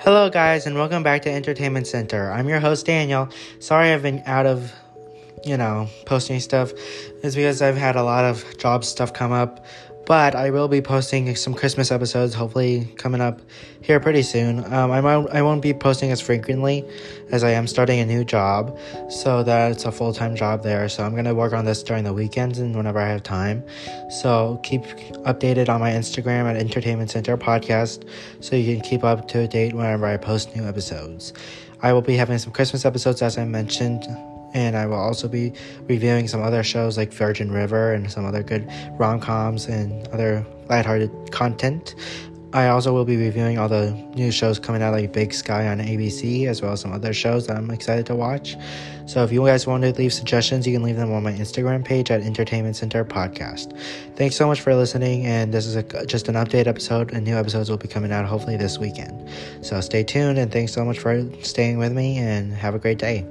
Hello, guys, and welcome back to Entertainment Center. I'm your host, Daniel. Sorry I've been out of, you know, posting stuff. It's because I've had a lot of job stuff come up. But I will be posting some Christmas episodes, hopefully coming up here pretty soon. Um, I might, I won't be posting as frequently as I am starting a new job, so that it's a full time job there. So I'm gonna work on this during the weekends and whenever I have time. So keep updated on my Instagram at Entertainment Center Podcast, so you can keep up to date whenever I post new episodes. I will be having some Christmas episodes, as I mentioned and I will also be reviewing some other shows like Virgin River and some other good rom coms and other lighthearted content. I also will be reviewing all the new shows coming out, like Big Sky on ABC, as well as some other shows that I'm excited to watch. So, if you guys want to leave suggestions, you can leave them on my Instagram page at Entertainment Center Podcast. Thanks so much for listening, and this is a, just an update episode, and new episodes will be coming out hopefully this weekend. So, stay tuned, and thanks so much for staying with me, and have a great day.